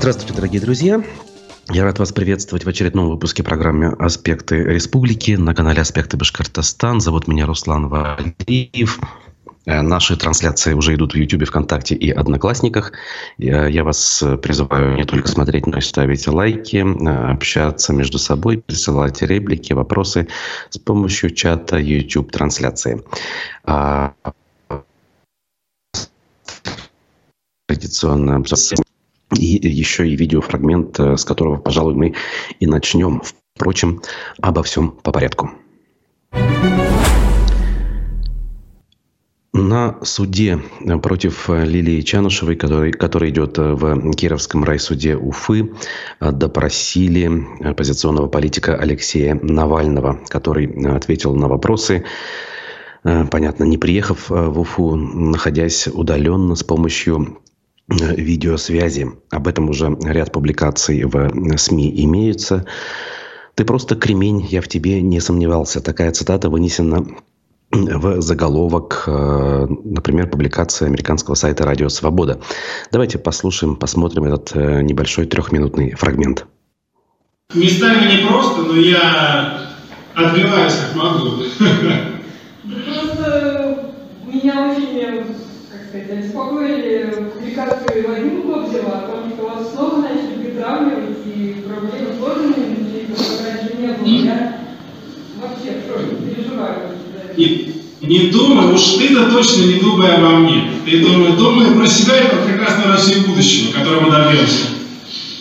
Здравствуйте, дорогие друзья. Я рад вас приветствовать в очередном выпуске программы «Аспекты республики» на канале «Аспекты Башкортостан». Зовут меня Руслан Валиев. Э, наши трансляции уже идут в YouTube, ВКонтакте и Одноклассниках. Я вас призываю не только смотреть, но и ставить лайки, э, общаться между собой, присылать реплики, вопросы с помощью чата YouTube трансляции. А, традиционно и еще и видеофрагмент, э, с которого, пожалуй, мы и начнем. Впрочем, обо всем по порядку. На суде против Лилии Чанушевой, который, который идет в Кировском райсуде Уфы, допросили оппозиционного политика Алексея Навального, который ответил на вопросы, понятно, не приехав в Уфу, находясь удаленно с помощью видеосвязи. Об этом уже ряд публикаций в СМИ имеются. Ты просто кремень, я в тебе не сомневался. Такая цитата вынесена в заголовок, э, например, публикации американского сайта «Радио Свобода». Давайте послушаем, посмотрим этот э, небольшой трехминутный фрагмент. Местами не просто, но я отбиваюсь как могу. Просто меня очень, сказать, обеспокоили публикации Вадима Кобзева о том, что вас снова начали притравливать и проблемы с органами, которых раньше не было. Я вообще в переживаю. И не думай, уж ты-то точно не думай обо мне. Ты думай, думай про себя и про прекрасную Россию будущего, которого мы добьемся.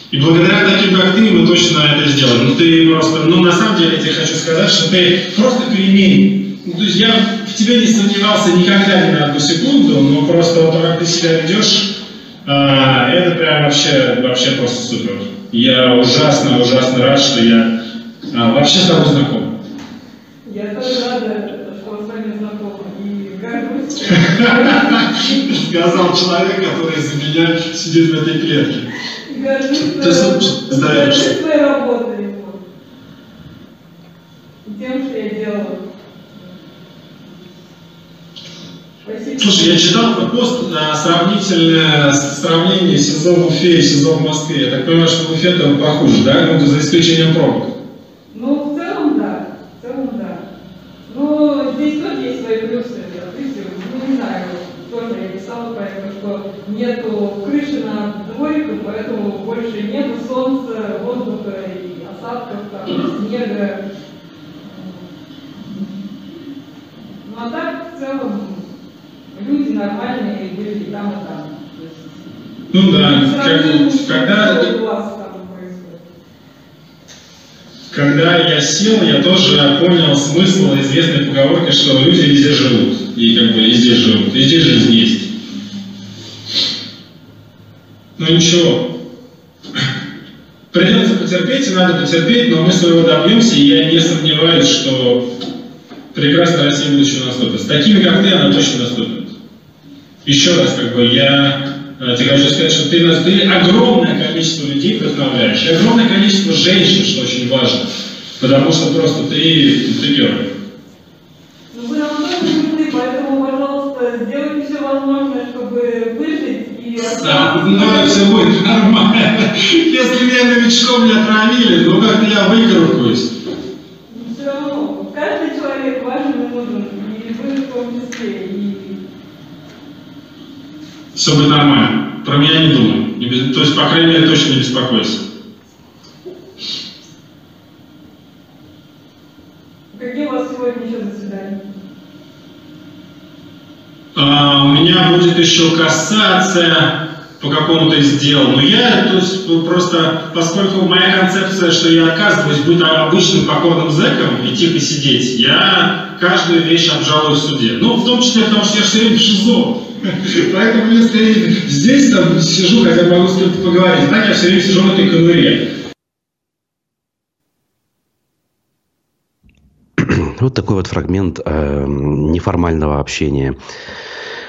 И благодаря таким, как ты, мы точно это сделаем. Ну ты просто, ну на самом деле я тебе хочу сказать, что ты просто кремень. Ну, то есть я в тебе не сомневался никогда ни на одну секунду, но просто вот как ты себя ведешь, а, это прям вообще, вообще просто супер. Я ужасно, ужасно рад, что я а, вообще с тобой знаком. Я тоже рада, что с вами знакома и горжусь. Сказал человек, который за меня сидит в этой клетке. Горжусь Ты слушай, горжусь своей работой. Тем, что я делала. Спасибо. Слушай, я читал твой пост на сравнительное сравнение СИЗО в Уфе и СИЗО в Москве. Я так понимаю, что в Уфе там похуже, да? Ну, за исключением пробок. Ну, в целом, да. В целом, да. Но здесь тоже есть свои плюсы. Ну, не знаю, тоже я писала про это, что нету крыши над двориком, поэтому больше нету солнца, воздуха и осадков, там, снега. Ну, а так, в целом, люди нормальные были и там, и там. Ну да, как, когда, когда я сел, я тоже понял смысл известной поговорки, что люди везде живут. И как бы везде живут, везде жизнь есть. Но ничего. Придется потерпеть, и надо потерпеть, но мы своего добьемся, и я не сомневаюсь, что прекрасная Россия будущего наступит. С такими, как ты, она точно наступит. Еще раз, как бы, я э, тебе хочу сказать, что ты, нас- ты огромное количество людей вдохновляешь, и огромное количество женщин, что очень важно, потому что просто ты, ты герой. Ну, вы нужны, поэтому, пожалуйста, сделайте все возможное, чтобы выжить и Да, ну все будет нормально. Если меня новичком не отравили, ну как-то я выкарабкаюсь. Но все равно, каждый человек важен и нужен, и вы в том числе. И Все будет нормально. Про меня не думай. Не без- То есть, по крайней мере, точно не беспокойся. какие у вас сегодня еще заседания? А, у меня будет еще кассация по какому-то из дел. Но я, то есть, ну, просто, поскольку моя концепция, что я отказываюсь быть обычным покорным зэком и тихо сидеть, я каждую вещь обжалую в суде. Ну, в том числе, потому что я все время ШИЗО. Поэтому если я здесь там сижу, хотя могу с кем-то поговорить, так я все время сижу в этой конуре. Вот такой вот фрагмент э, неформального общения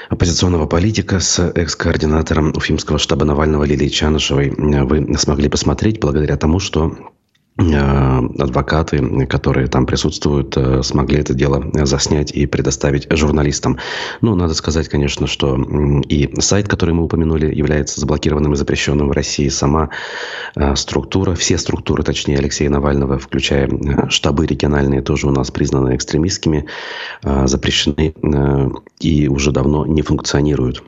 оппозиционного политика с экс-координатором Уфимского штаба Навального Лилией Чанышевой вы смогли посмотреть благодаря тому, что адвокаты, которые там присутствуют, э, смогли это дело заснять и предоставить журналистам. Ну, надо сказать, конечно, что и сайт, который мы упомянули, является заблокированным и запрещенным в России. Сама э, структура, все структуры, точнее, Алексея Навального, включая штабы региональные, тоже у нас признаны экстремистскими, запрещены и уже давно не функционируют.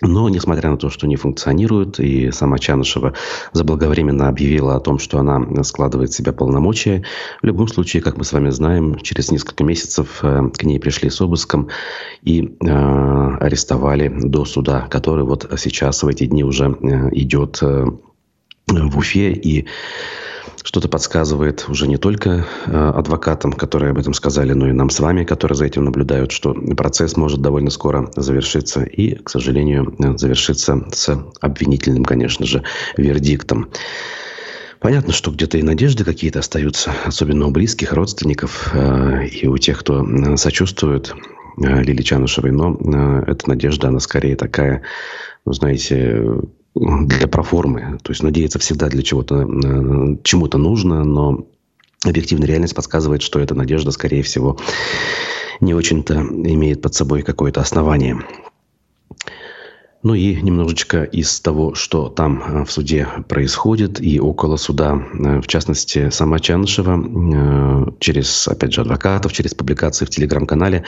Но, несмотря на то, что не функционирует, и сама Чанышева заблаговременно объявила о том, что она складывает в себя полномочия, в любом случае, как мы с вами знаем, через несколько месяцев э, к ней пришли с обыском и э, арестовали до суда, который вот сейчас в эти дни уже э, идет э, в Уфе. И что-то подсказывает уже не только э, адвокатам, которые об этом сказали, но и нам с вами, которые за этим наблюдают, что процесс может довольно скоро завершиться и, к сожалению, завершиться с обвинительным, конечно же, вердиктом. Понятно, что где-то и надежды какие-то остаются, особенно у близких, родственников э, и у тех, кто сочувствует э, Лили Чанушевой, но эта надежда, она скорее такая, ну, знаете, для проформы. То есть надеяться всегда для чего-то, э, чему-то нужно, но объективная реальность подсказывает, что эта надежда, скорее всего, не очень-то имеет под собой какое-то основание. Ну и немножечко из того, что там э, в суде происходит и около суда. Э, в частности, сама Чанышева через, опять же, адвокатов, через публикации в телеграм-канале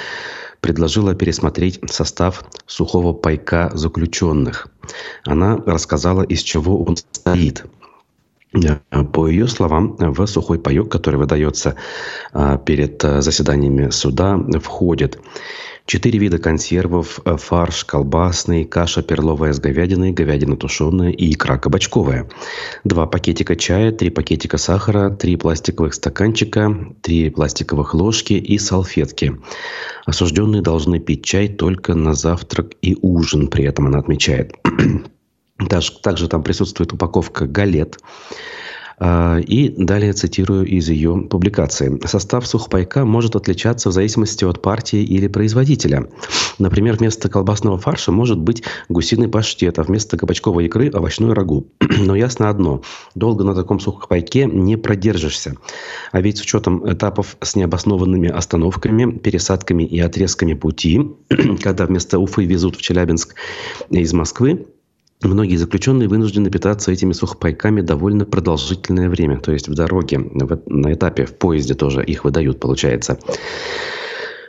предложила пересмотреть состав сухого пайка заключенных. Она рассказала, из чего он состоит. По ее словам, в сухой паек, который выдается а, перед а, заседаниями суда, входит Четыре вида консервов, э, фарш, колбасный, каша перловая с говядиной, говядина тушеная и икра кабачковая. Два пакетика чая, три пакетика сахара, три пластиковых стаканчика, три пластиковых ложки и салфетки. Осужденные должны пить чай только на завтрак и ужин, при этом она отмечает. Также там присутствует упаковка галет, и далее цитирую из ее публикации. Состав сухпайка может отличаться в зависимости от партии или производителя. Например, вместо колбасного фарша может быть гусиный паштет, а вместо кабачковой икры – овощной рагу. Но ясно одно – долго на таком сухпайке не продержишься. А ведь с учетом этапов с необоснованными остановками, пересадками и отрезками пути, когда вместо Уфы везут в Челябинск из Москвы, Многие заключенные вынуждены питаться этими сухопайками довольно продолжительное время. То есть в дороге, в, на этапе, в поезде тоже их выдают, получается.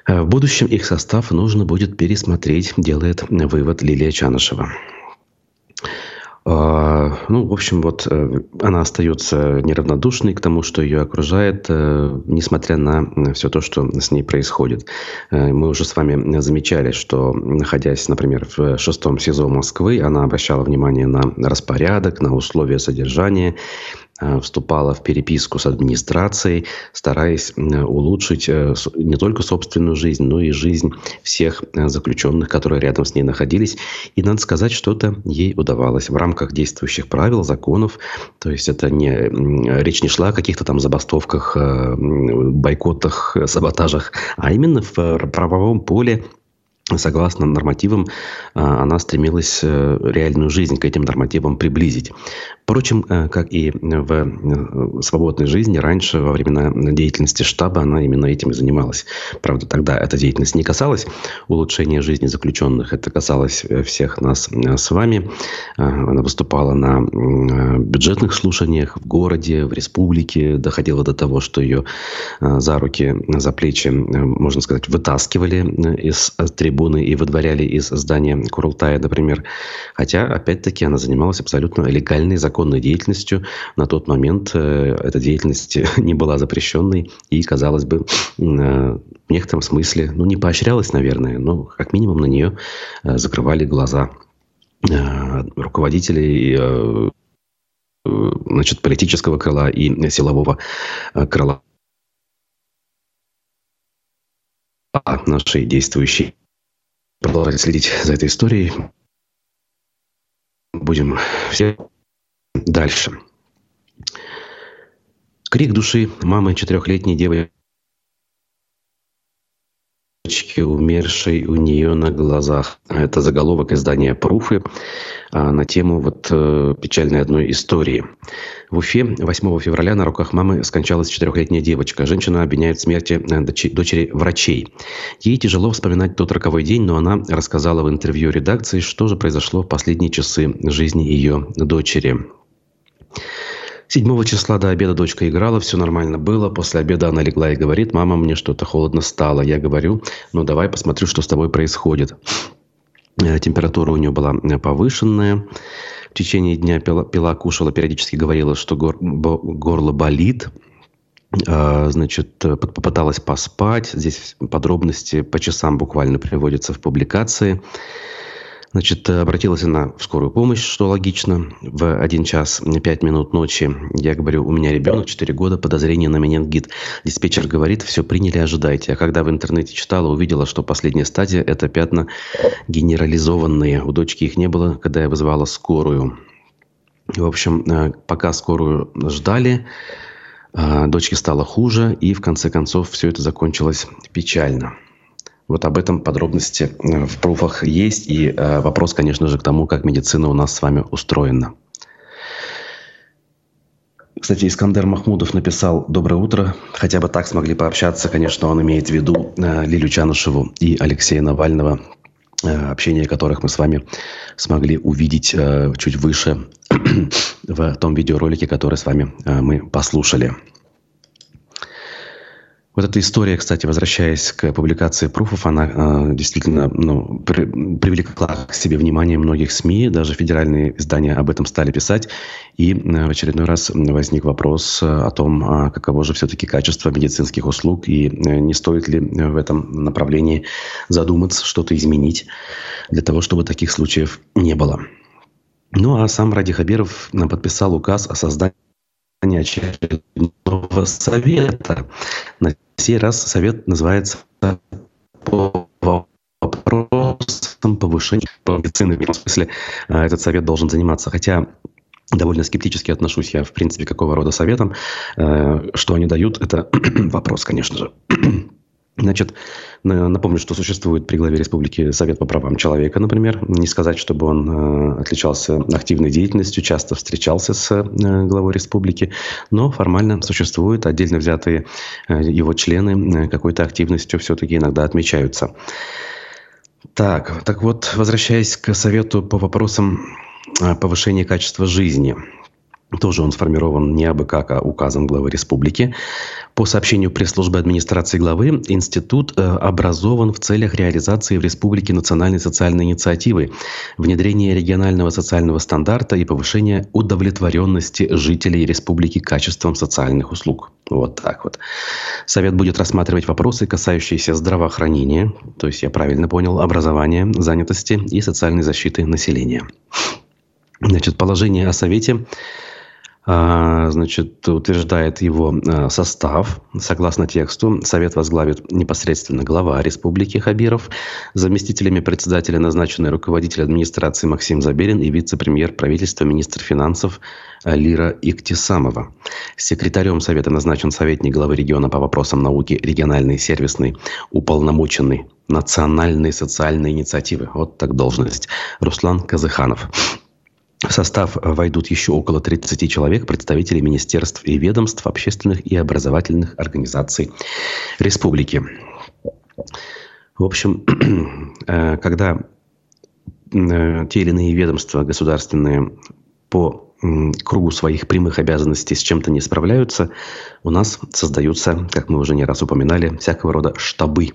Э, в будущем их состав нужно будет пересмотреть, делает вывод Лилия Чанышева. А, ну, в общем, вот э, она остается неравнодушной к тому, что ее окружает, э, несмотря на все то, что с ней происходит. Э, мы уже с вами замечали, что, находясь, например, в шестом СИЗО Москвы, она обращала внимание на распорядок, на условия содержания, вступала в переписку с администрацией, стараясь улучшить э, не только собственную жизнь, но и жизнь всех э, заключенных, которые рядом с ней находились. И надо сказать, что это ей удавалось в рамках действующих правил, законов. То есть это не речь не шла о каких-то там забастовках, бойкотах, саботажах, а именно в правовом поле согласно нормативам, она стремилась реальную жизнь к этим нормативам приблизить. Впрочем, э, как и в э, свободной жизни, раньше, во времена деятельности штаба, она именно этим и занималась. Правда, тогда эта деятельность не касалась улучшения жизни заключенных, это касалось э, всех нас с вами. Она выступала на бюджетных слушаниях в городе, в республике, доходила до того, что ее за руки, за плечи, можно сказать, вытаскивали из трибуны и выдворяли из здания Курултая, например. Хотя, опять-таки, она занималась абсолютно легальной законной законной деятельностью. На тот момент э, эта деятельность не была запрещенной и, казалось бы, э, в некотором смысле, ну, не поощрялась, наверное, но как минимум на нее э, закрывали глаза руководителей значит, политического крыла и силового крыла нашей действующей. Продолжать следить за этой историей. Будем все Дальше. Крик души мамы четырехлетней девочки умершей у нее на глазах. Это заголовок издания «Пруфы» а, на тему вот э, печальной одной истории. В Уфе 8 февраля на руках мамы скончалась четырехлетняя девочка. Женщина обвиняет в смерти э, дочери врачей. Ей тяжело вспоминать тот роковой день, но она рассказала в интервью редакции, что же произошло в последние часы жизни ее дочери. 7 числа до обеда дочка играла, все нормально было. После обеда она легла и говорит, мама, мне что-то холодно стало. Я говорю, ну давай посмотрю, что с тобой происходит. Э, температура у нее была э, повышенная. В течение дня пила, пила кушала, периодически говорила, что гор, горло болит. А, значит, попыталась поспать. Здесь подробности по часам буквально приводятся в публикации. Значит, обратилась она в скорую помощь, что логично, в 1 час 5 минут ночи. Я говорю, у меня ребенок 4 года, подозрение на менингит. Диспетчер говорит, все приняли, ожидайте. А когда в интернете читала, увидела, что последняя стадия – это пятна генерализованные. У дочки их не было, когда я вызывала скорую. В общем, э, пока скорую ждали, э, дочке стало хуже, и в конце концов все это закончилось печально. Вот об этом подробности э, в пруфах есть. И э, вопрос, конечно же, к тому, как медицина у нас с вами устроена. Кстати, Искандер Махмудов написал «Доброе утро». Хотя бы так смогли пообщаться. Конечно, он имеет в виду э, Лилю Чанышеву и Алексея Навального, общение которых мы с вами смогли увидеть чуть выше в том видеоролике, который с вами мы послушали. Вот эта история, кстати, возвращаясь к публикации пруфов, она э, действительно ну, при, привлекла к себе внимание многих СМИ, даже федеральные издания об этом стали писать, и э, в очередной раз возник вопрос о том, а каково же все-таки качество медицинских услуг, и э, не стоит ли в этом направлении задуматься, что-то изменить для того, чтобы таких случаев не было. Ну а сам Ради Хабиров подписал указ о создании очередного совета. На сей раз совет называется по вопросам повышения медицины. В смысле, а, этот совет должен заниматься. Хотя довольно скептически отношусь я, в принципе, какого рода советам. А, что они дают, это вопрос, конечно же. Значит, напомню, что существует при главе республики Совет по правам человека, например. Не сказать, чтобы он э, отличался активной деятельностью, часто встречался с э, главой республики, но формально существует, отдельно взятые э, его члены какой-то активностью все-таки иногда отмечаются. Так, так вот, возвращаясь к Совету по вопросам повышения качества жизни – тоже он сформирован не абы как, а указом главы республики. По сообщению пресс-службы администрации главы, институт э, образован в целях реализации в республике национальной социальной инициативы, внедрения регионального социального стандарта и повышения удовлетворенности жителей республики качеством социальных услуг. Вот так вот. Совет будет рассматривать вопросы, касающиеся здравоохранения, то есть я правильно понял, образования, занятости и социальной защиты населения. Значит, положение о Совете значит, утверждает его а, состав. Согласно тексту, Совет возглавит непосредственно глава Республики Хабиров. Заместителями председателя назначены руководитель администрации Максим Заберин и вице-премьер правительства, министр финансов Лира Иктисамова. Секретарем Совета назначен советник главы региона по вопросам науки, региональный, сервисный, уполномоченный национальной социальной инициативы. Вот так должность. Руслан Казыханов. В состав войдут еще около 30 человек, представителей министерств и ведомств, общественных и образовательных организаций республики. В общем, э, когда э, те или иные ведомства государственные по кругу своих прямых обязанностей с чем-то не справляются, у нас создаются, как мы уже не раз упоминали, всякого рода штабы.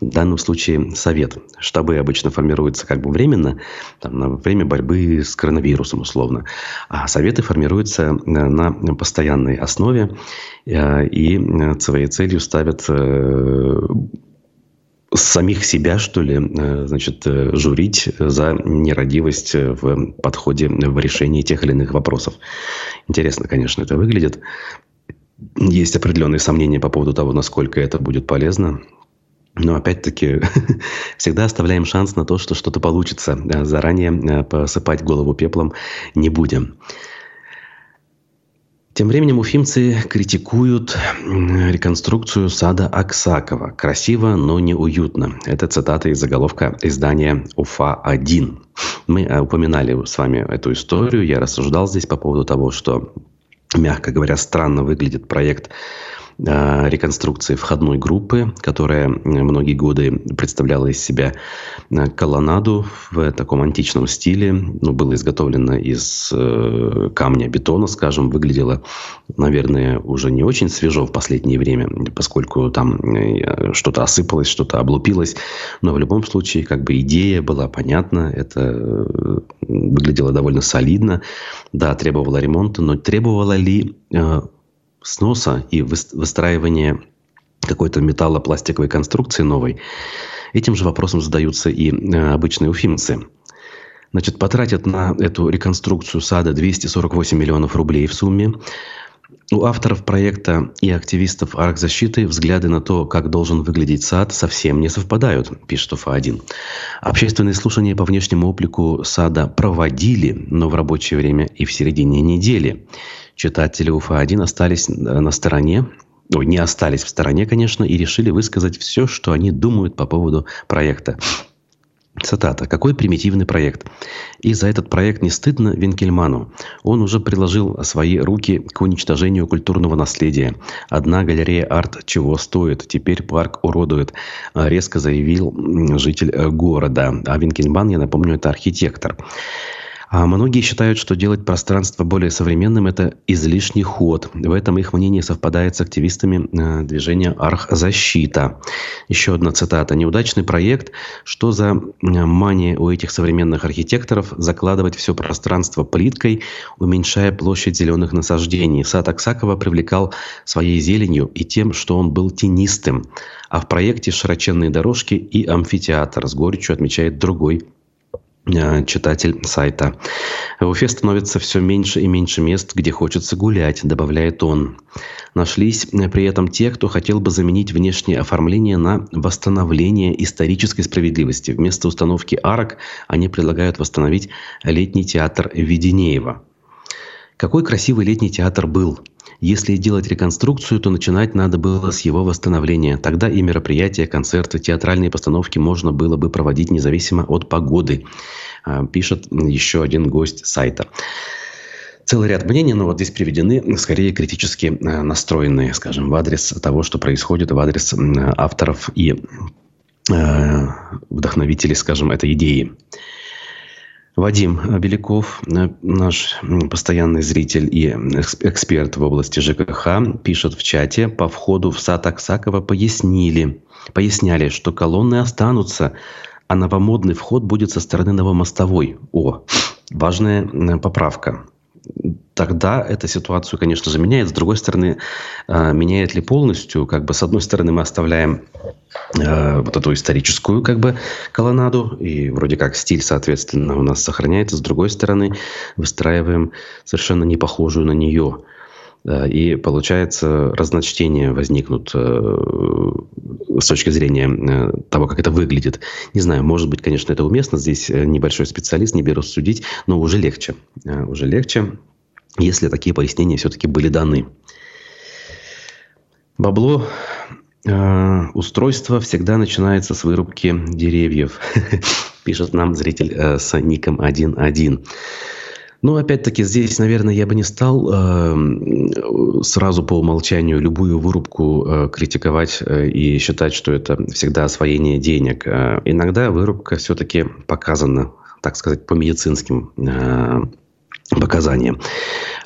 В данном случае совет. Штабы обычно формируются как бы временно, там, на время борьбы с коронавирусом условно. А советы формируются э, на постоянной основе э, и э, своей целью ставят самих себя, что ли, э, значит, э, журить за нерадивость в подходе в решении тех или иных вопросов. Интересно, конечно, это выглядит. Есть определенные сомнения по поводу того, насколько это будет полезно. Но опять-таки всегда оставляем шанс на то, что что-то получится. Заранее э, посыпать голову пеплом не будем. Тем временем уфимцы критикуют реконструкцию сада Аксакова. Красиво, но не уютно. Это цитата из заголовка издания «Уфа-1». Мы э, упоминали с вами эту историю. Я рассуждал здесь по поводу того, что мягко говоря, странно выглядит проект реконструкции входной группы, которая многие годы представляла из себя э, колоннаду в таком античном стиле. Ну, было изготовлено из э, камня, бетона, скажем. Выглядело, наверное, уже не очень свежо в последнее время, поскольку там что-то осыпалось, что-то облупилось. Но в любом случае, как бы идея была понятна. Это выглядело довольно солидно. Да, требовало ремонта, но требовало ли сноса и выстраивания какой-то металлопластиковой конструкции новой, этим же вопросом задаются и э, обычные уфимцы. Значит, потратят на эту реконструкцию сада 248 миллионов рублей в сумме. У авторов проекта и активистов арк-защиты взгляды на то, как должен выглядеть сад, совсем не совпадают, пишет УФА-1. Общественные слушания по внешнему облику сада проводили, но в рабочее время и в середине недели читатели УФА-1 остались э, на стороне, ой, не остались в стороне, конечно, и решили высказать все, что они думают по поводу проекта. Цитата. «Какой примитивный проект. И за этот проект не стыдно Винкельману. Он уже приложил свои руки к уничтожению культурного наследия. Одна галерея арт чего стоит. Теперь парк уродует», – резко заявил житель э, города. А Винкельман, я напомню, это архитектор. А многие считают, что делать пространство более современным – это излишний ход. В этом их мнение совпадает с активистами э, движения «Архзащита». Еще одна цитата. «Неудачный проект. Что за э, мания у этих современных архитекторов закладывать все пространство плиткой, уменьшая площадь зеленых насаждений? Сад Аксакова привлекал своей зеленью и тем, что он был тенистым. А в проекте широченные дорожки и амфитеатр, с горечью отмечает другой читатель сайта. В Уфе становится все меньше и меньше мест, где хочется гулять, добавляет он. Нашлись э, при этом те, кто хотел бы заменить внешнее оформление на восстановление исторической справедливости. Вместо установки арок они предлагают восстановить летний театр Веденеева. Какой красивый летний театр был – если делать реконструкцию, то начинать надо было с его восстановления. Тогда и мероприятия, концерты, театральные постановки можно было бы проводить независимо от погоды, а, пишет еще один гость сайта целый ряд мнений, но вот здесь приведены скорее критически а, настроенные, скажем, в адрес того, что происходит, в адрес авторов и а, вдохновителей, скажем, этой идеи. Вадим Беляков, э, наш постоянный зритель и эксперт в области ЖКХ, пишет в чате, по входу в сад Аксакова пояснили, поясняли, что колонны останутся, а новомодный вход будет со стороны Новомостовой. О, важная поправка тогда эта ситуацию, конечно же, меняет. С другой стороны, а, меняет ли полностью? Как бы, с одной стороны, мы оставляем а, вот эту историческую как бы колоннаду, и вроде как стиль, соответственно, у нас сохраняется. С другой стороны, выстраиваем совершенно не похожую на нее. И получается, разночтения возникнут э, с точки зрения э, того, как это выглядит. Не знаю, может быть, конечно, это уместно. Здесь э, небольшой специалист, не беру судить, но уже легче. Уже легче если такие пояснения все-таки были даны. Бабло э, устройство всегда начинается с вырубки деревьев, пишет нам зритель э, с ником 1.1. Ну, опять-таки, здесь, наверное, я бы не стал э, сразу по умолчанию любую вырубку э, критиковать э, и считать, что это всегда освоение денег. Э, иногда вырубка все-таки показана, так сказать, по медицинским э, показания.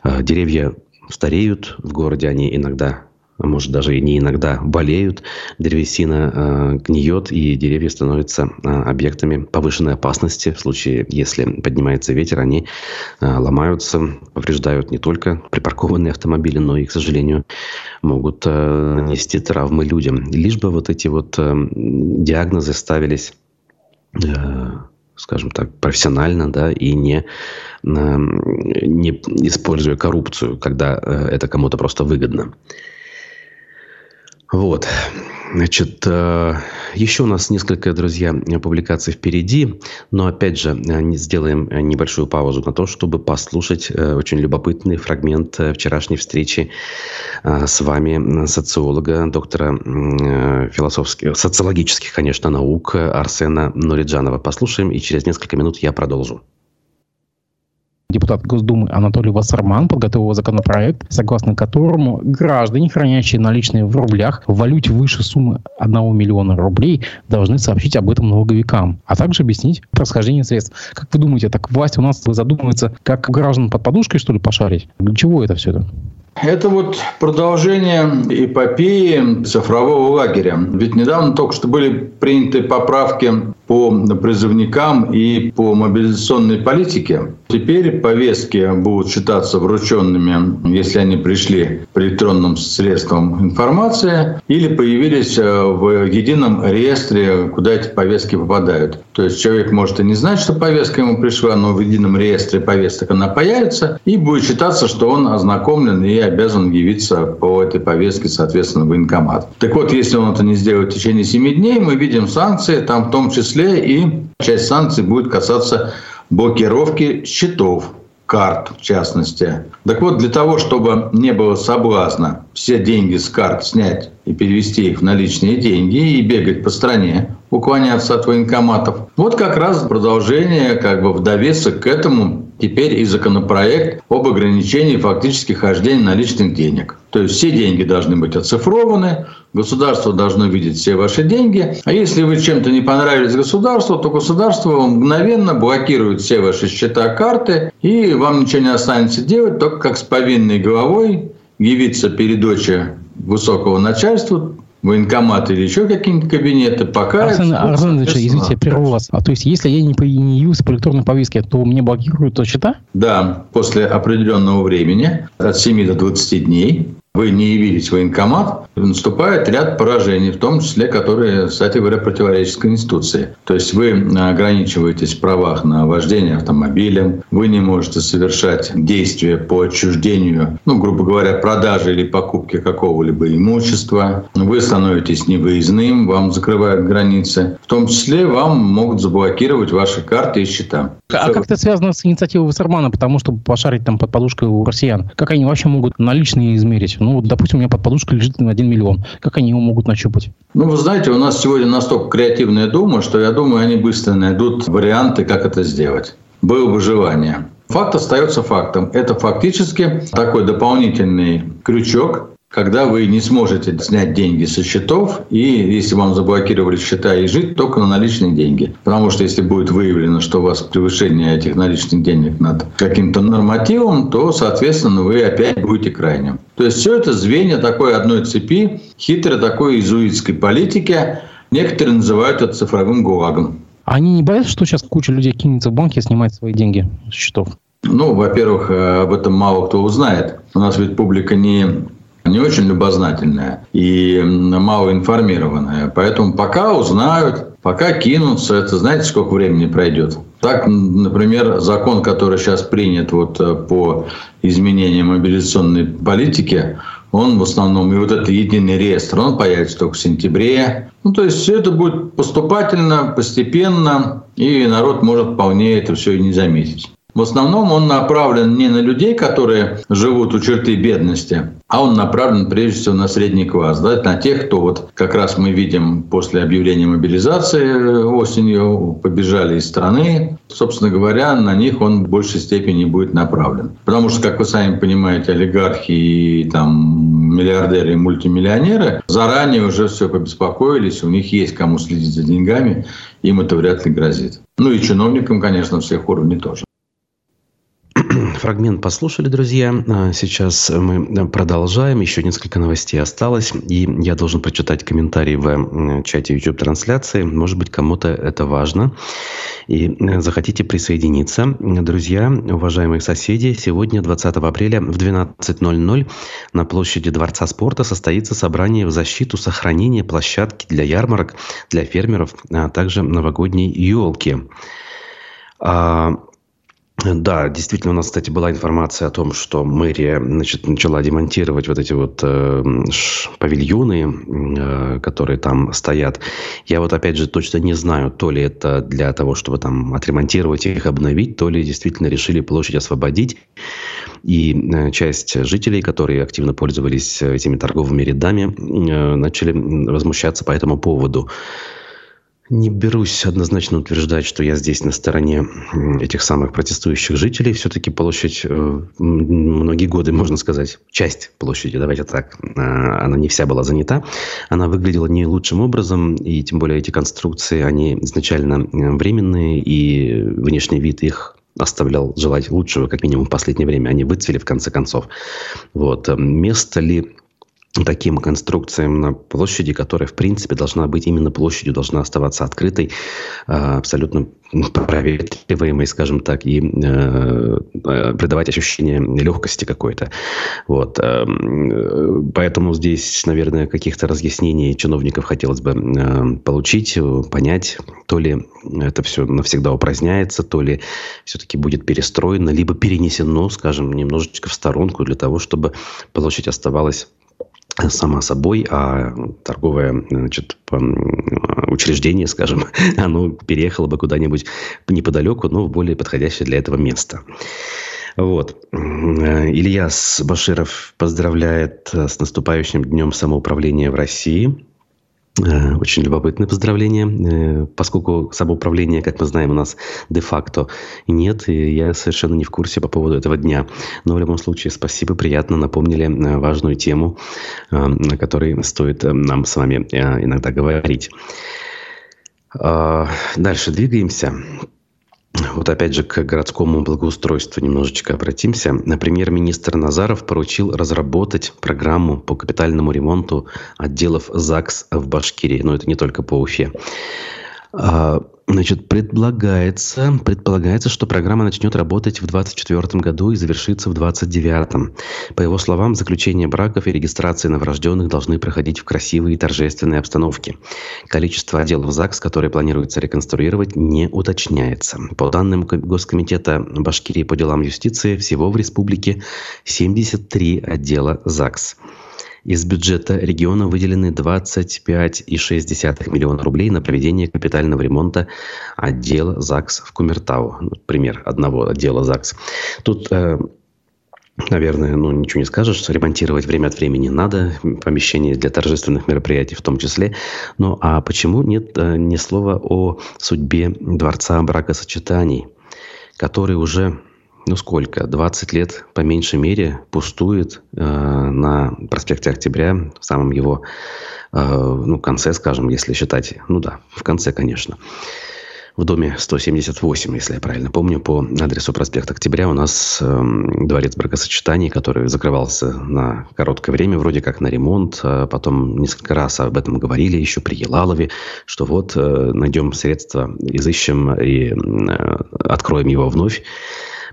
Э, деревья стареют в городе, они иногда а может даже и не иногда болеют, древесина э, гниет, и деревья становятся э, объектами повышенной опасности. В случае, если поднимается ветер, они э, ломаются, повреждают не только припаркованные автомобили, но и, к сожалению, могут э, нанести травмы людям. Лишь бы вот эти вот э, диагнозы ставились э, скажем так, профессионально, да, и не, не используя коррупцию, когда э, это кому-то просто выгодно. Вот. Значит, э, еще у нас несколько, друзья, публикаций впереди, но опять же э, сделаем небольшую паузу на то, чтобы послушать э, очень любопытный фрагмент вчерашней встречи с вами социолога, доктора философских, социологических, конечно, наук Арсена Нуриджанова. Послушаем, и через несколько минут я продолжу депутат Госдумы Анатолий Вассерман подготовил законопроект, согласно которому граждане, хранящие наличные в рублях в валюте выше суммы 1 миллиона рублей, должны сообщить об этом налоговикам, а также объяснить происхождение средств. Как вы думаете, так власть у нас задумывается, как граждан под подушкой, что ли, пошарить? Для чего это все это? Это вот продолжение эпопеи цифрового лагеря. Ведь недавно только что были приняты поправки по призывникам и по мобилизационной политике. Теперь повестки будут считаться врученными, если они пришли по электронным средствам информации или появились э, в едином реестре, куда эти повестки попадают. То есть человек может и не знать, что повестка ему пришла, но в едином реестре повесток она появится, и будет считаться, что он ознакомлен и обязан явиться по этой повестке, соответственно, в военкомат. Так вот, если он это не сделает в течение 7 дней, мы видим санкции, там в том числе и часть санкций будет касаться блокировки счетов, карт в частности. Так вот, для того, чтобы не было соблазна все деньги с карт снять и перевести их в наличные деньги и бегать по стране, уклоняться от военкоматов. Вот как раз продолжение, как бы в довесок к этому теперь и законопроект об ограничении фактически хождения наличных денег. То есть все деньги должны быть оцифрованы, государство должно видеть все ваши деньги. А если вы чем-то не понравились государству, то государство мгновенно блокирует все ваши счета, карты, и вам ничего не останется делать, только как с повинной головой явиться перед очи высокого начальства, военкомат или еще какие-нибудь кабинеты, пока... Арсен, Арсен извините, я прерву вас. А то есть, если я не, не явился по электронной повестке, то мне блокируют счета? Да, после определенного времени, от 7 до 20 дней, вы не явились в военкомат, наступает ряд поражений, в том числе, которые, кстати говоря, противоречат Конституции. То есть вы ограничиваетесь в правах на вождение автомобилем, вы не можете совершать действия по отчуждению, ну, грубо говоря, продажи или покупки какого-либо имущества, вы становитесь невыездным, вам закрывают границы, в том числе вам могут заблокировать ваши карты и счета. А как это связано с инициативой Вассермана, потому что пошарить там под подушкой у россиян? Как они вообще могут наличные измерить? Ну, допустим, у меня под подушкой лежит на 1 миллион. Как они его могут нащупать? Ну, вы знаете, у нас сегодня настолько креативная дума, что я думаю, они быстро найдут варианты, как это сделать. Было бы желание. Факт остается фактом. Это фактически такой дополнительный крючок, когда вы не сможете снять деньги со счетов, и если вам заблокировали счета, и жить только на наличные деньги. Потому что если будет выявлено, что у вас превышение этих наличных денег над каким-то нормативом, то, соответственно, вы опять будете крайним. То есть все это звенья такой одной цепи, хитрой такой изуитской политики. Некоторые называют это цифровым гулагом. Они не боятся, что сейчас куча людей кинется в банки и снимает свои деньги с счетов? Ну, во-первых, э, об этом мало кто узнает. У нас ведь публика не не очень любознательная и мало информированная. Поэтому пока узнают, пока кинутся, это знаете, сколько времени пройдет. Так, например, закон, который сейчас принят вот э, по изменению мобилизационной политики, он в основном, и вот этот единый реестр, он появится только в сентябре. Ну, то есть все это будет поступательно, постепенно, и народ может вполне это все и не заметить. В основном он направлен не на людей, которые живут у черты бедности, а он направлен прежде всего на средний класс, да, на тех, кто вот как раз мы видим после объявления мобилизации осенью побежали из страны. Собственно говоря, на них он в большей степени будет направлен. Потому что, как вы сами понимаете, олигархи и там миллиардеры и мультимиллионеры заранее уже все побеспокоились, у них есть кому следить за деньгами, им это вряд ли грозит. Ну и чиновникам, конечно, всех уровней тоже. Фрагмент послушали, друзья. А, сейчас мы продолжаем. Еще несколько новостей осталось. И я должен прочитать комментарии в чате YouTube-трансляции. Может быть, кому-то это важно. И э, захотите присоединиться. Друзья, уважаемые соседи, сегодня, 20 апреля в 12.00 на площади Дворца спорта состоится собрание в защиту сохранения площадки для ярмарок, для фермеров, а также новогодней елки. Да, действительно, у нас, кстати, была информация о том, что мэрия значит, начала демонтировать вот эти вот э, павильоны, э, которые там стоят. Я вот, опять же, точно не знаю, то ли это для того, чтобы там отремонтировать их, обновить, то ли действительно решили площадь освободить. И э, часть жителей, которые активно пользовались этими торговыми рядами, э, начали возмущаться по этому поводу. Не берусь однозначно утверждать, что я здесь на стороне этих самых протестующих жителей. Все-таки площадь э, многие годы, можно сказать, часть площади, давайте так, э, она не вся была занята. Она выглядела не лучшим образом, и тем более эти конструкции, они изначально э, временные, и внешний вид их оставлял желать лучшего, как минимум в последнее время. Они выцвели в конце концов. Вот. Место ли таким конструкциям на площади, которая, в принципе, должна быть именно площадью, должна оставаться открытой, а, абсолютно проветриваемой, скажем так, и э, э, придавать ощущение легкости какой-то. Вот. Эм, поэтому здесь, наверное, каких-то разъяснений чиновников хотелось бы э, получить, понять, то ли это все навсегда упраздняется, то ли все-таки будет перестроено, либо перенесено, скажем, немножечко в сторонку для того, чтобы площадь оставалась сама собой, а торговое значит, учреждение, скажем, оно переехало бы куда-нибудь неподалеку, но в более подходящее для этого место. Вот. Ильяс Баширов поздравляет с наступающим днем самоуправления в России. Э, очень любопытное поздравление, э, поскольку самоуправления, как мы знаем, у нас де-факто нет, и я совершенно не в курсе по поводу этого дня. Но в любом случае, спасибо, приятно напомнили э, важную тему, о которой стоит нам с вами иногда говорить. Дальше двигаемся. Вот опять же к городскому благоустройству немножечко обратимся. Премьер-министр Назаров поручил разработать программу по капитальному ремонту отделов ЗАГС в Башкирии. Но это не только по Уфе. Значит, предполагается, предполагается, что программа начнет работать в 2024 году и завершится в 2029. По его словам, заключение браков и регистрации новорожденных должны проходить в красивой и торжественной обстановке. Количество отделов ЗАГС, которые планируется реконструировать, не уточняется. По данным Госкомитета Башкирии по делам юстиции, всего в республике 73 отдела ЗАГС. Из бюджета региона выделены 25,6 миллиона рублей на проведение капитального ремонта отдела ЗАГС в Кумертау. Пример одного отдела ЗАГС. Тут э, Наверное, ну ничего не скажешь, ремонтировать время от времени надо, помещение для торжественных мероприятий в том числе. Ну а почему нет э, ни слова о судьбе Дворца бракосочетаний, который уже ну сколько, 20 лет по меньшей мере пустует э, на проспекте Октября, в самом его э, ну, конце, скажем, если считать, ну да, в конце, конечно. В доме 178, если я правильно помню, по адресу проспект Октября у нас э, дворец бракосочетаний, который закрывался на короткое время, вроде как на ремонт. А потом несколько раз об этом говорили еще при Елалове, что вот э, найдем средства, изыщем и э, откроем его вновь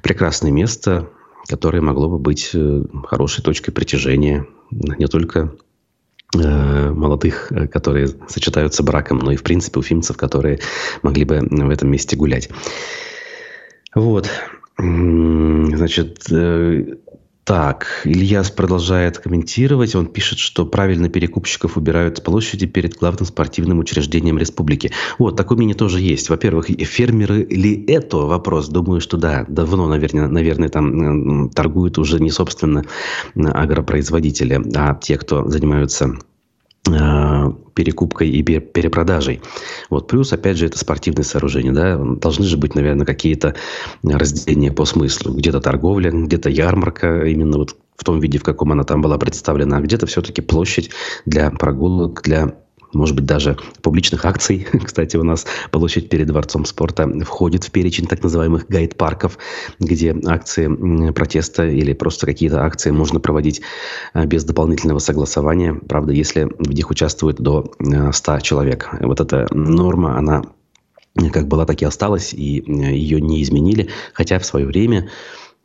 прекрасное место, которое могло бы быть э, хорошей точкой притяжения не только э, молодых, э, которые сочетаются браком, но и, в принципе, уфимцев, которые могли бы в этом месте гулять. Вот. Значит, так, Ильяс продолжает комментировать. Он пишет, что правильно перекупщиков убирают с площади перед главным спортивным учреждением республики. Вот, такое мнение тоже есть. Во-первых, фермеры ли это вопрос? Думаю, что да, давно, наверное, наверное там торгуют уже не собственно агропроизводители, а те, кто занимаются перекупкой и перепродажей. Вот. Плюс, опять же, это спортивное сооружение. Да? Должны же быть, наверное, какие-то разделения по смыслу. Где-то торговля, где-то ярмарка, именно вот в том виде, в каком она там была представлена, а где-то все-таки площадь для прогулок, для может быть, даже публичных акций. Кстати, у нас площадь перед Дворцом спорта входит в перечень так называемых гайд-парков, где акции протеста или просто какие-то акции можно проводить э, без дополнительного согласования. Правда, если в них участвует до 100 э, человек. Вот эта норма, она как была, так и осталась, и э, ее не изменили. Хотя в свое время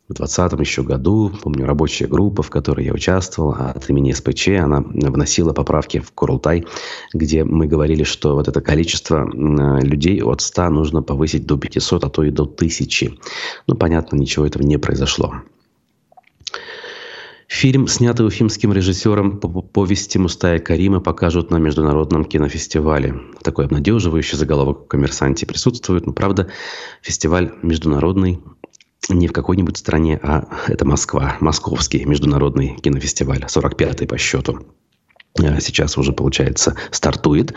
в 2020 еще году, помню, рабочая группа, в которой я участвовал, от имени СПЧ, она вносила поправки в Курултай, где мы говорили, что вот это количество людей от 100 нужно повысить до 500, а то и до 1000. Ну, понятно, ничего этого не произошло. Фильм, снятый уфимским режиссером по повести Мустая Карима, покажут на международном кинофестивале. Такой обнадеживающий заголовок в «Коммерсанте» присутствует. Но, правда, фестиваль международный, не в какой-нибудь стране, а это Москва, Московский международный кинофестиваль, 45-й по счету. Э, сейчас уже, получается, стартует.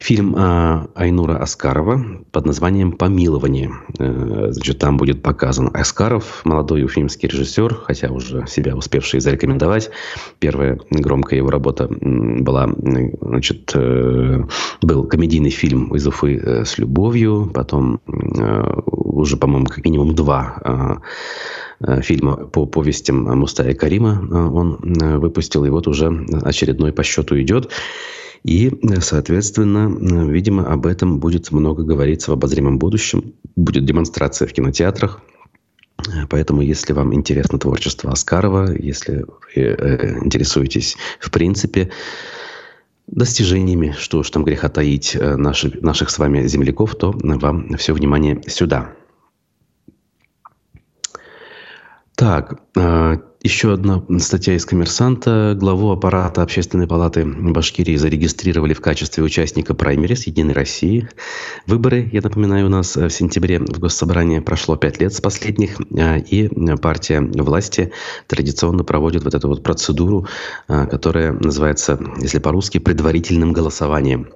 Фильм э, Айнура Аскарова под названием «Помилование». Э, значит, там будет показан Аскаров, молодой уфимский режиссер, хотя уже себя успевший зарекомендовать. Первая громкая его работа была, значит, э, был комедийный фильм «Из Уфы э, с любовью», потом уже, по-моему, как минимум два э фильма по повестям Мустая Карима он выпустил, и вот уже очередной по счету идет. И, соответственно, видимо, об этом будет много говориться в обозримом будущем. Будет демонстрация в кинотеатрах. Поэтому, если вам интересно творчество Аскарова, если вы э, интересуетесь в принципе достижениями, что уж там греха таить э, наши, наших с вами земляков, то вам все внимание сюда. Так, э, еще одна статья из «Коммерсанта». Главу аппарата Общественной палаты Башкирии зарегистрировали в качестве участника праймерис «Единой России». Выборы, я напоминаю, у нас в сентябре в Госсобрании прошло пять лет с последних, а, и партия власти традиционно проводит вот эту вот процедуру, а, которая называется, если по-русски, предварительным голосованием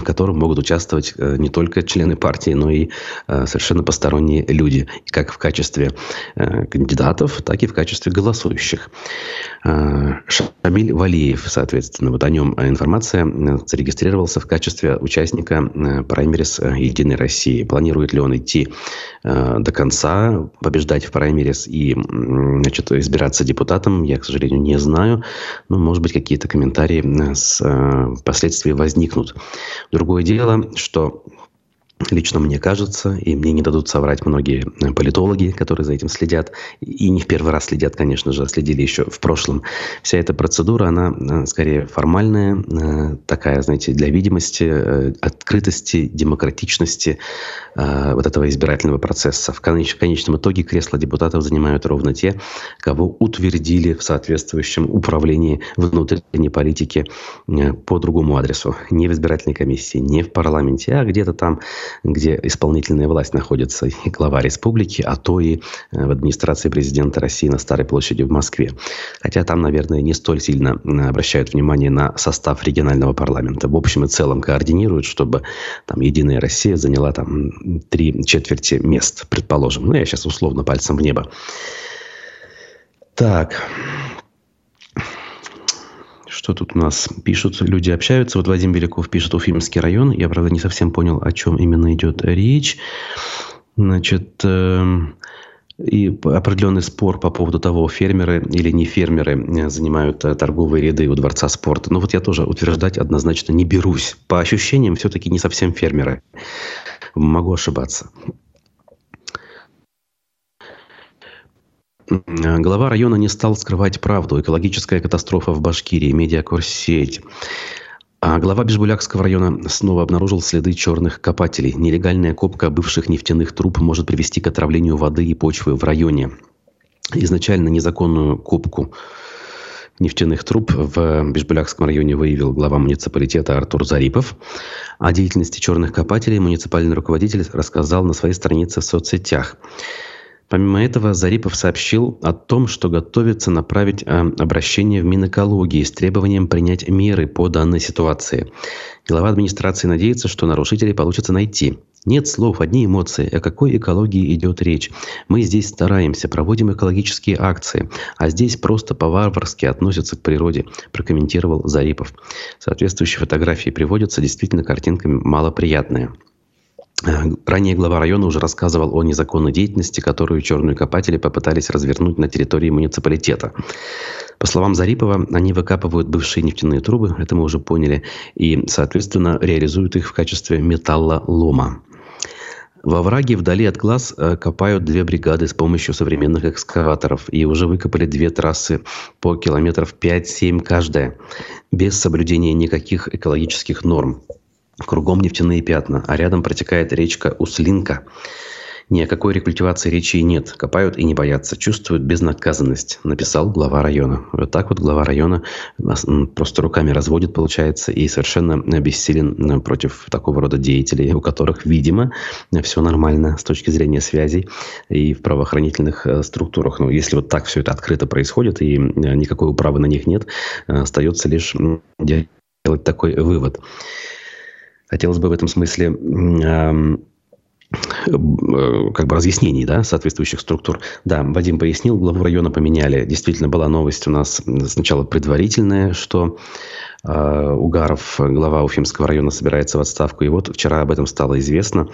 в котором могут участвовать э, не только члены партии, но и э, совершенно посторонние люди, как в качестве э, кандидатов, так и в качестве голосующих. Шамиль Валиев, соответственно, вот о нем информация, зарегистрировался в качестве участника праймерис «Единой России». Планирует ли он идти до конца, побеждать в праймерис и значит, избираться депутатом, я, к сожалению, не знаю. Но, может быть, какие-то комментарии с последствий возникнут. Другое дело, что Лично мне кажется, и мне не дадут соврать многие э, политологи, которые за этим следят, и не в первый раз следят, конечно же, следили еще в прошлом. Вся эта процедура, она э, скорее формальная, э, такая, знаете, для видимости, открытости, демократичности вот этого избирательного процесса. В конечном итоге кресла депутатов занимают ровно те, кого утвердили в соответствующем управлении внутренней политики по другому адресу. Не в избирательной комиссии, не в парламенте, а где-то там где исполнительная власть находится, и глава республики, а то и э, в администрации президента России на Старой площади в Москве. Хотя там, наверное, не столь сильно обращают внимание на состав регионального парламента. В общем и целом координируют, чтобы там Единая Россия заняла там три четверти мест, предположим. Ну, я сейчас условно пальцем в небо. Так, что тут у нас пишут, люди общаются. Вот Вадим Беляков пишет Уфимский район. Я, правда, не совсем понял, о чем именно идет речь. Значит, э, и определенный спор по поводу того, фермеры или не фермеры э, занимают э, торговые ряды у Дворца спорта. Но вот я тоже утверждать однозначно не берусь. По ощущениям, все-таки не совсем фермеры. Могу ошибаться. Глава района не стал скрывать правду. Экологическая катастрофа в Башкирии, медиакурсеть. А глава Бежбулякского района снова обнаружил следы черных копателей. Нелегальная копка бывших нефтяных труб может привести к отравлению воды и почвы в районе. Изначально незаконную копку нефтяных труб в Бежбулякском районе выявил глава муниципалитета Артур Зарипов. О деятельности черных копателей муниципальный руководитель рассказал на своей странице в соцсетях. Помимо этого, Зарипов сообщил о том, что готовится направить э, обращение в Минэкологии с требованием принять меры по данной ситуации. Глава администрации надеется, что нарушителей получится найти. Нет слов, одни эмоции. О какой экологии идет речь? Мы здесь стараемся, проводим экологические акции, а здесь просто по-варварски относятся к природе, прокомментировал Зарипов. Соответствующие фотографии приводятся, действительно картинка малоприятная. Ранее глава района уже рассказывал о незаконной деятельности, которую черные копатели попытались развернуть на территории муниципалитета. По словам Зарипова, они выкапывают бывшие нефтяные трубы, это мы уже поняли, и, соответственно, реализуют их в качестве металлолома. Во враге вдали от глаз э, копают две бригады с помощью современных экскаваторов и уже выкопали две трассы по километров 5-7 каждая, без соблюдения никаких экологических норм. Кругом нефтяные пятна, а рядом протекает речка Услинка – ни о какой рекультивации речи и нет. Копают и не боятся. Чувствуют безнаказанность. Написал глава района. Вот так вот глава района просто руками разводит, получается, и совершенно бессилен против такого рода деятелей, у которых, видимо, все нормально с точки зрения связей и в правоохранительных э, структурах. Но если вот так все это открыто происходит и э, никакой управы на них нет, э, остается лишь делать такой вывод. Хотелось бы в этом смысле Э, как бы разъяснений да, соответствующих структур. Да, Вадим пояснил, главу района поменяли. Действительно, была новость у нас сначала предварительная, что э, Угаров, глава Уфимского района, собирается в отставку. И вот вчера об этом стало известно.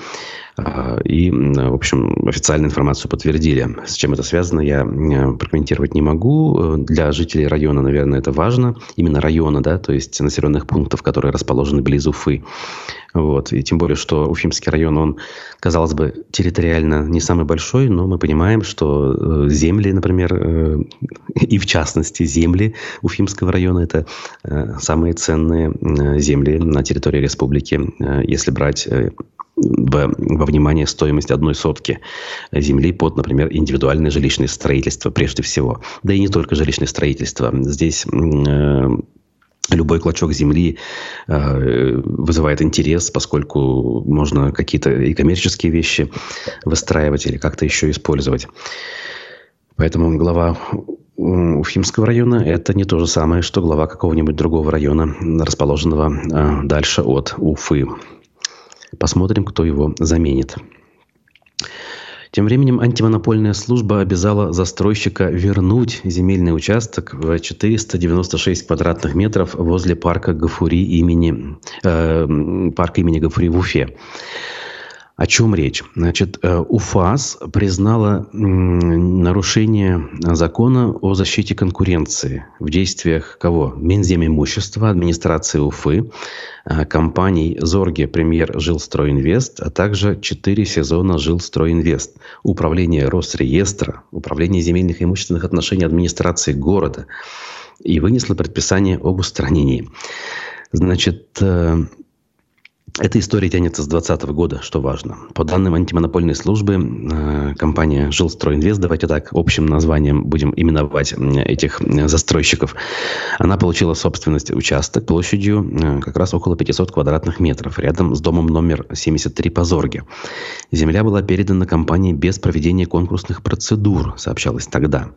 Э, и, в общем, официальную информацию подтвердили. С чем это связано, я э, прокомментировать не могу. Для жителей района, наверное, это важно. Именно района, да, то есть населенных пунктов, которые расположены близ Уфы. Вот. И тем более, что Уфимский район, он, казалось бы, территориально не самый большой, но мы понимаем, что э, земли, например, э, и в частности земли Уфимского района, это э, самые ценные земли на территории республики, если брать во, во внимание стоимость одной сотки земли под, например, индивидуальное жилищное строительство прежде всего. Да и не только жилищное строительство. Здесь Любой клочок земли э, вызывает интерес, поскольку можно какие-то и коммерческие вещи выстраивать или как-то еще использовать. Поэтому глава Уфимского района – это не то же самое, что глава какого-нибудь другого района, расположенного э, дальше от Уфы. Посмотрим, кто его заменит. Тем временем антимонопольная служба обязала застройщика вернуть земельный участок в 496 квадратных метров возле парка Гафури имени, э, парка имени Гафури в Уфе. О чем речь? Значит, э, УФАС признала нарушение закона о защите конкуренции в действиях кого? Минземимущества, администрации Уфы, э, компаний Зорге, Премьер, Жилстройинвест, а также четыре сезона Жилстройинвест, Управление Росреестра, Управление земельных и имущественных отношений администрации города и вынесла предписание об устранении. Значит, э, эта история тянется с 2020 года, что важно. По данным антимонопольной службы, э, компания «Жилстройинвест», давайте так общим названием будем именовать этих застройщиков, она получила собственность участок площадью э, как раз около 500 квадратных метров, рядом с домом номер 73 по Зорге. Земля была передана компании без проведения конкурсных процедур, сообщалось тогда.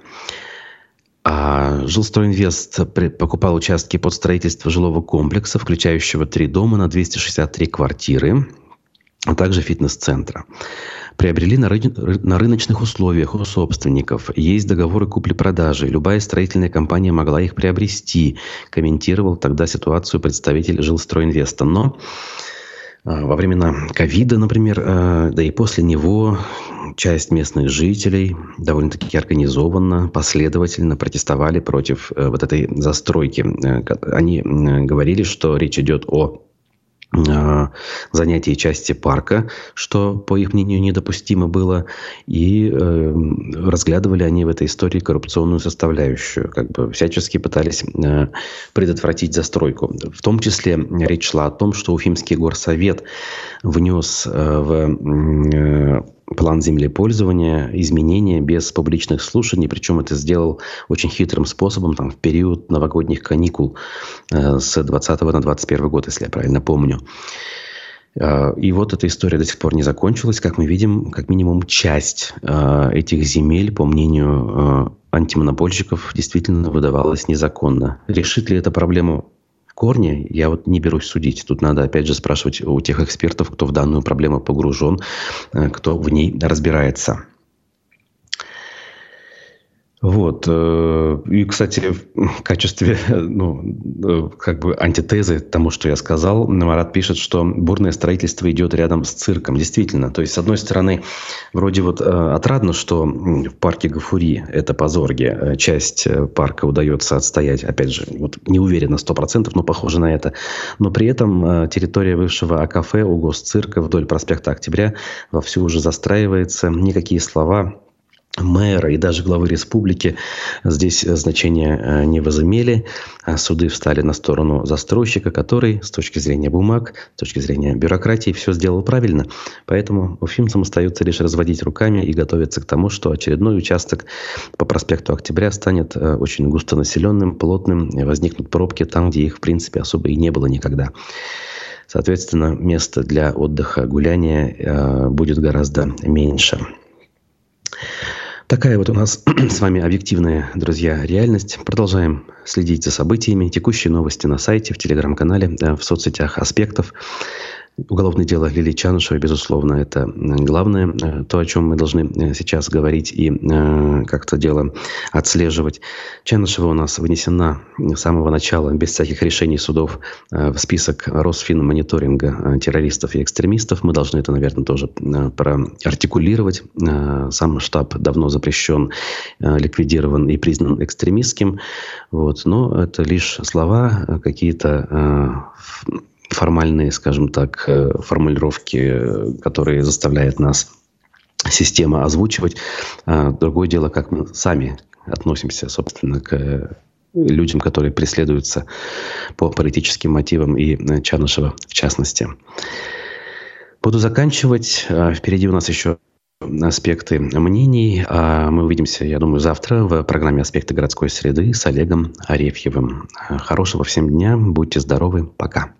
А Жилстройинвест покупал участки под строительство жилого комплекса, включающего три дома на 263 квартиры, а также фитнес-центра. Приобрели на, ры... на рыночных условиях у собственников. Есть договоры купли-продажи. Любая строительная компания могла их приобрести, комментировал тогда ситуацию представитель Жилстройинвеста. Но во времена ковида, например, а, да и после него часть местных жителей довольно-таки организованно, последовательно протестовали против э, вот этой застройки. Э, они говорили, что речь идет о а, занятии части парка, что, по их мнению, недопустимо было, и э, разглядывали они в этой истории коррупционную составляющую, как бы всячески пытались э, предотвратить застройку. В том числе речь шла о том, что Уфимский горсовет внес э, в э, план землепользования, изменения без публичных слушаний, причем это сделал очень хитрым способом, там, в период новогодних каникул э, с 20 на 21 год, если я правильно помню. Э, и вот эта история до сих пор не закончилась. Как мы видим, как минимум часть э, этих земель, по мнению антимонопольщиков, действительно выдавалась незаконно. Решит ли это проблему корни я вот не берусь судить. Тут надо, опять же, спрашивать у тех экспертов, кто в данную проблему погружен, э, кто в ней разбирается. Вот. Э, и, кстати, в качестве ну, э, как бы антитезы тому, что я сказал, Марат пишет, что бурное строительство идет рядом с цирком. Действительно. То есть, с одной стороны, вроде вот э, отрадно, что в парке Гафури, это по Зорге, часть парка удается отстоять, опять же, вот не уверена 100%, но похоже на это. Но при этом территория бывшего АКФ у госцирка вдоль проспекта Октября вовсю уже застраивается. Никакие слова мэра и даже главы республики здесь значения э, не возымели. А суды встали на сторону застройщика, который с точки зрения бумаг, с точки зрения бюрократии все сделал правильно. Поэтому уфимцам остается лишь разводить руками и готовиться к тому, что очередной участок по проспекту Октября станет э, очень густонаселенным, плотным, возникнут пробки там, где их в принципе особо и не было никогда. Соответственно, места для отдыха, гуляния э, будет гораздо меньше. Такая вот у нас с вами объективная, друзья, реальность. Продолжаем следить за событиями. Текущие новости на сайте, в телеграм-канале, в соцсетях аспектов. Уголовное дело Лили Чанышевой, безусловно, это главное, э, то, о чем мы должны э, сейчас говорить и э, как-то дело отслеживать. Чанышева у нас вынесена с самого начала, без всяких решений судов, в список Росфинмониторинга террористов и экстремистов. Мы должны это, наверное, тоже проартикулировать. Сам штаб давно запрещен, ликвидирован и признан экстремистским. Вот. Но это лишь слова, какие-то формальные, скажем так, э, формулировки, которые заставляет нас система озвучивать. А другое дело, как мы сами относимся, собственно, к людям, которые преследуются по политическим мотивам, и э, Чанышева в частности. Буду заканчивать. А впереди у нас еще аспекты мнений. А мы увидимся, я думаю, завтра в программе «Аспекты городской среды» с Олегом Арефьевым. Хорошего всем дня. Будьте здоровы. Пока.